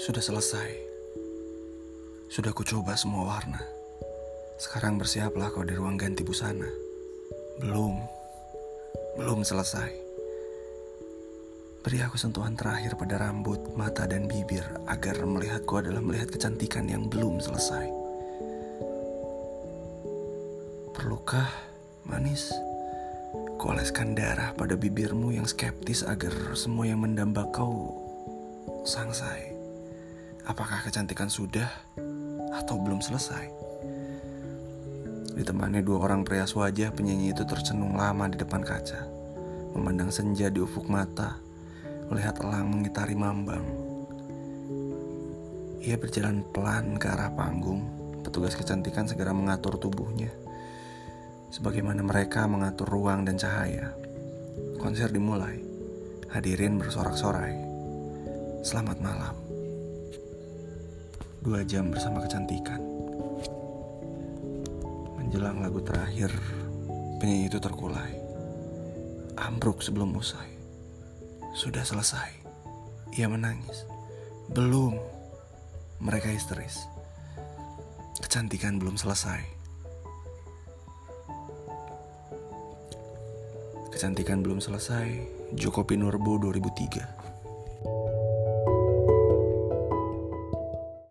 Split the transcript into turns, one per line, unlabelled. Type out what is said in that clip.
Sudah selesai. Sudah ku coba semua warna. Sekarang bersiaplah kau di ruang ganti busana. Belum. Belum selesai. Beri aku sentuhan terakhir pada rambut, mata, dan bibir agar melihatku adalah melihat kecantikan yang belum selesai. Perlukah, manis, kuoleskan darah pada bibirmu yang skeptis agar semua yang mendamba kau sangsai? Apakah kecantikan sudah atau belum selesai? Ditemani dua orang pria wajah, penyanyi itu tercenung lama di depan kaca, memandang senja di ufuk mata, melihat elang mengitari mambang. Ia berjalan pelan ke arah panggung. Petugas kecantikan segera mengatur tubuhnya. Sebagaimana mereka mengatur ruang dan cahaya. Konser dimulai. Hadirin bersorak-sorai. Selamat malam. Dua jam bersama kecantikan. Menjelang lagu terakhir, penyanyi itu terkulai. Ambruk sebelum usai. Sudah selesai. Ia menangis. Belum. Mereka histeris. Kecantikan belum selesai. Kecantikan belum selesai. Joko Pinurbo 2003